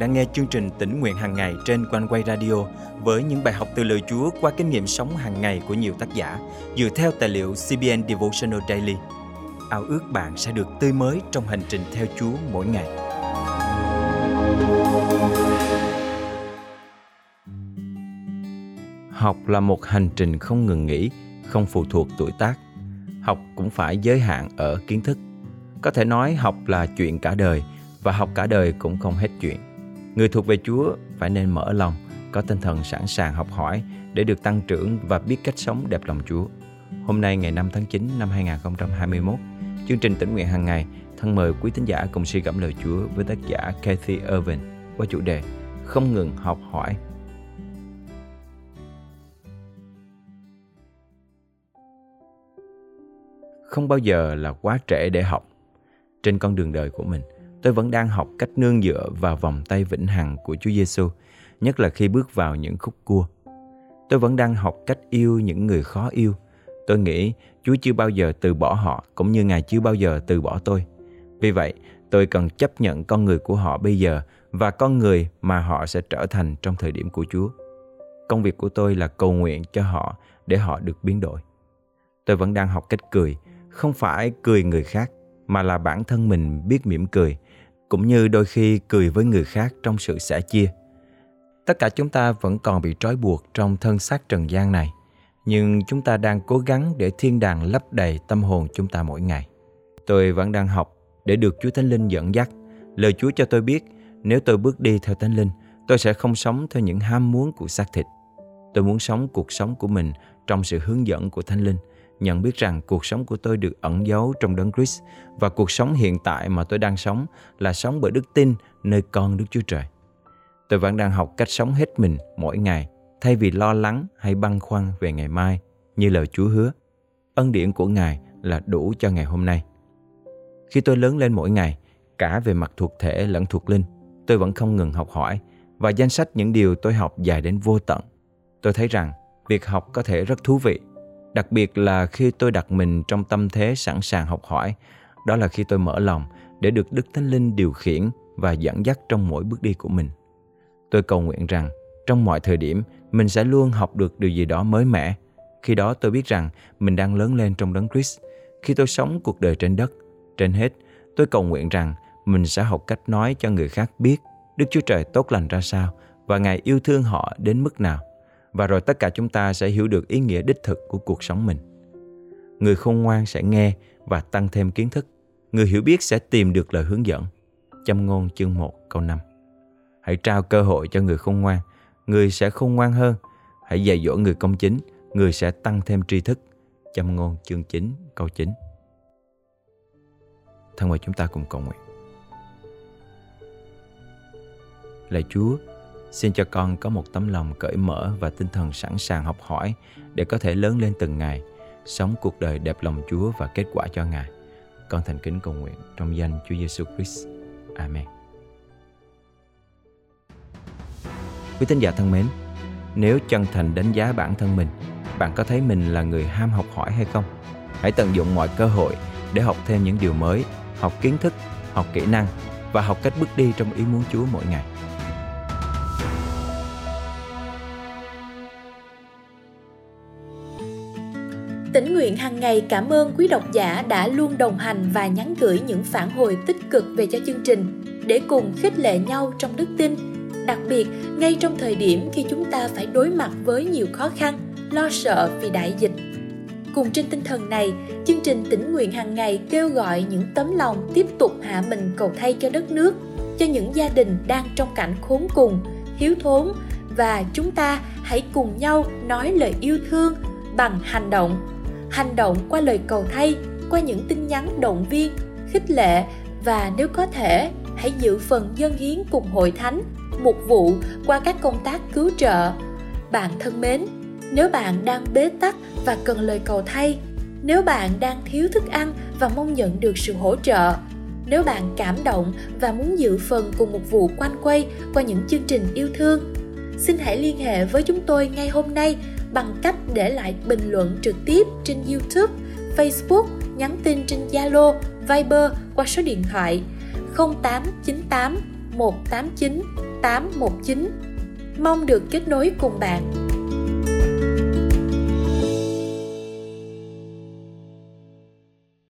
đang nghe chương trình tỉnh nguyện hàng ngày trên quanh quay radio với những bài học từ lời Chúa qua kinh nghiệm sống hàng ngày của nhiều tác giả dựa theo tài liệu CBN Devotional Daily. Ao ước bạn sẽ được tươi mới trong hành trình theo Chúa mỗi ngày. Học là một hành trình không ngừng nghỉ, không phụ thuộc tuổi tác. Học cũng phải giới hạn ở kiến thức. Có thể nói học là chuyện cả đời và học cả đời cũng không hết chuyện. Người thuộc về Chúa phải nên mở lòng, có tinh thần sẵn sàng học hỏi để được tăng trưởng và biết cách sống đẹp lòng Chúa. Hôm nay ngày 5 tháng 9 năm 2021, chương trình tỉnh nguyện hàng ngày thân mời quý tín giả cùng suy gẫm lời Chúa với tác giả Kathy Irvin qua chủ đề Không ngừng học hỏi. Không bao giờ là quá trễ để học. Trên con đường đời của mình – tôi vẫn đang học cách nương dựa vào vòng tay vĩnh hằng của Chúa Giêsu, nhất là khi bước vào những khúc cua. Tôi vẫn đang học cách yêu những người khó yêu. Tôi nghĩ Chúa chưa bao giờ từ bỏ họ cũng như Ngài chưa bao giờ từ bỏ tôi. Vì vậy, tôi cần chấp nhận con người của họ bây giờ và con người mà họ sẽ trở thành trong thời điểm của Chúa. Công việc của tôi là cầu nguyện cho họ để họ được biến đổi. Tôi vẫn đang học cách cười, không phải cười người khác mà là bản thân mình biết mỉm cười cũng như đôi khi cười với người khác trong sự sẻ chia. Tất cả chúng ta vẫn còn bị trói buộc trong thân xác trần gian này, nhưng chúng ta đang cố gắng để thiên đàng lấp đầy tâm hồn chúng ta mỗi ngày. Tôi vẫn đang học để được Chúa Thánh Linh dẫn dắt. Lời Chúa cho tôi biết, nếu tôi bước đi theo Thánh Linh, tôi sẽ không sống theo những ham muốn của xác thịt. Tôi muốn sống cuộc sống của mình trong sự hướng dẫn của Thánh Linh – nhận biết rằng cuộc sống của tôi được ẩn giấu trong đấng Christ và cuộc sống hiện tại mà tôi đang sống là sống bởi đức tin nơi con Đức Chúa Trời. Tôi vẫn đang học cách sống hết mình mỗi ngày thay vì lo lắng hay băn khoăn về ngày mai như lời Chúa hứa. Ân điển của Ngài là đủ cho ngày hôm nay. Khi tôi lớn lên mỗi ngày, cả về mặt thuộc thể lẫn thuộc linh, tôi vẫn không ngừng học hỏi và danh sách những điều tôi học dài đến vô tận. Tôi thấy rằng việc học có thể rất thú vị Đặc biệt là khi tôi đặt mình trong tâm thế sẵn sàng học hỏi, đó là khi tôi mở lòng để được Đức Thánh Linh điều khiển và dẫn dắt trong mỗi bước đi của mình. Tôi cầu nguyện rằng trong mọi thời điểm mình sẽ luôn học được điều gì đó mới mẻ. Khi đó tôi biết rằng mình đang lớn lên trong đấng Christ. Khi tôi sống cuộc đời trên đất, trên hết, tôi cầu nguyện rằng mình sẽ học cách nói cho người khác biết Đức Chúa Trời tốt lành ra sao và Ngài yêu thương họ đến mức nào và rồi tất cả chúng ta sẽ hiểu được ý nghĩa đích thực của cuộc sống mình. Người khôn ngoan sẽ nghe và tăng thêm kiến thức. Người hiểu biết sẽ tìm được lời hướng dẫn. Châm ngôn chương 1 câu 5 Hãy trao cơ hội cho người khôn ngoan, người sẽ khôn ngoan hơn. Hãy dạy dỗ người công chính, người sẽ tăng thêm tri thức. Châm ngôn chương 9 câu 9 Thân mời chúng ta cùng cầu nguyện. Lạy Chúa, Xin cho con có một tấm lòng cởi mở và tinh thần sẵn sàng học hỏi để có thể lớn lên từng ngày, sống cuộc đời đẹp lòng Chúa và kết quả cho Ngài. Con thành kính cầu nguyện trong danh Chúa Giêsu Christ. Amen. Quý tín giả thân mến, nếu chân thành đánh giá bản thân mình, bạn có thấy mình là người ham học hỏi hay không? Hãy tận dụng mọi cơ hội để học thêm những điều mới, học kiến thức, học kỹ năng và học cách bước đi trong ý muốn Chúa mỗi ngày. Tỉnh nguyện hàng ngày cảm ơn quý độc giả đã luôn đồng hành và nhắn gửi những phản hồi tích cực về cho chương trình để cùng khích lệ nhau trong đức tin. Đặc biệt, ngay trong thời điểm khi chúng ta phải đối mặt với nhiều khó khăn, lo sợ vì đại dịch. Cùng trên tinh thần này, chương trình tỉnh nguyện hàng ngày kêu gọi những tấm lòng tiếp tục hạ mình cầu thay cho đất nước, cho những gia đình đang trong cảnh khốn cùng, thiếu thốn và chúng ta hãy cùng nhau nói lời yêu thương bằng hành động hành động qua lời cầu thay, qua những tin nhắn động viên, khích lệ và nếu có thể, hãy giữ phần dân hiến cùng hội thánh, mục vụ qua các công tác cứu trợ. Bạn thân mến, nếu bạn đang bế tắc và cần lời cầu thay, nếu bạn đang thiếu thức ăn và mong nhận được sự hỗ trợ, nếu bạn cảm động và muốn dự phần cùng một vụ quanh quay qua những chương trình yêu thương, xin hãy liên hệ với chúng tôi ngay hôm nay bằng cách để lại bình luận trực tiếp trên YouTube, Facebook, nhắn tin trên Zalo, Viber qua số điện thoại 0898 189 819. Mong được kết nối cùng bạn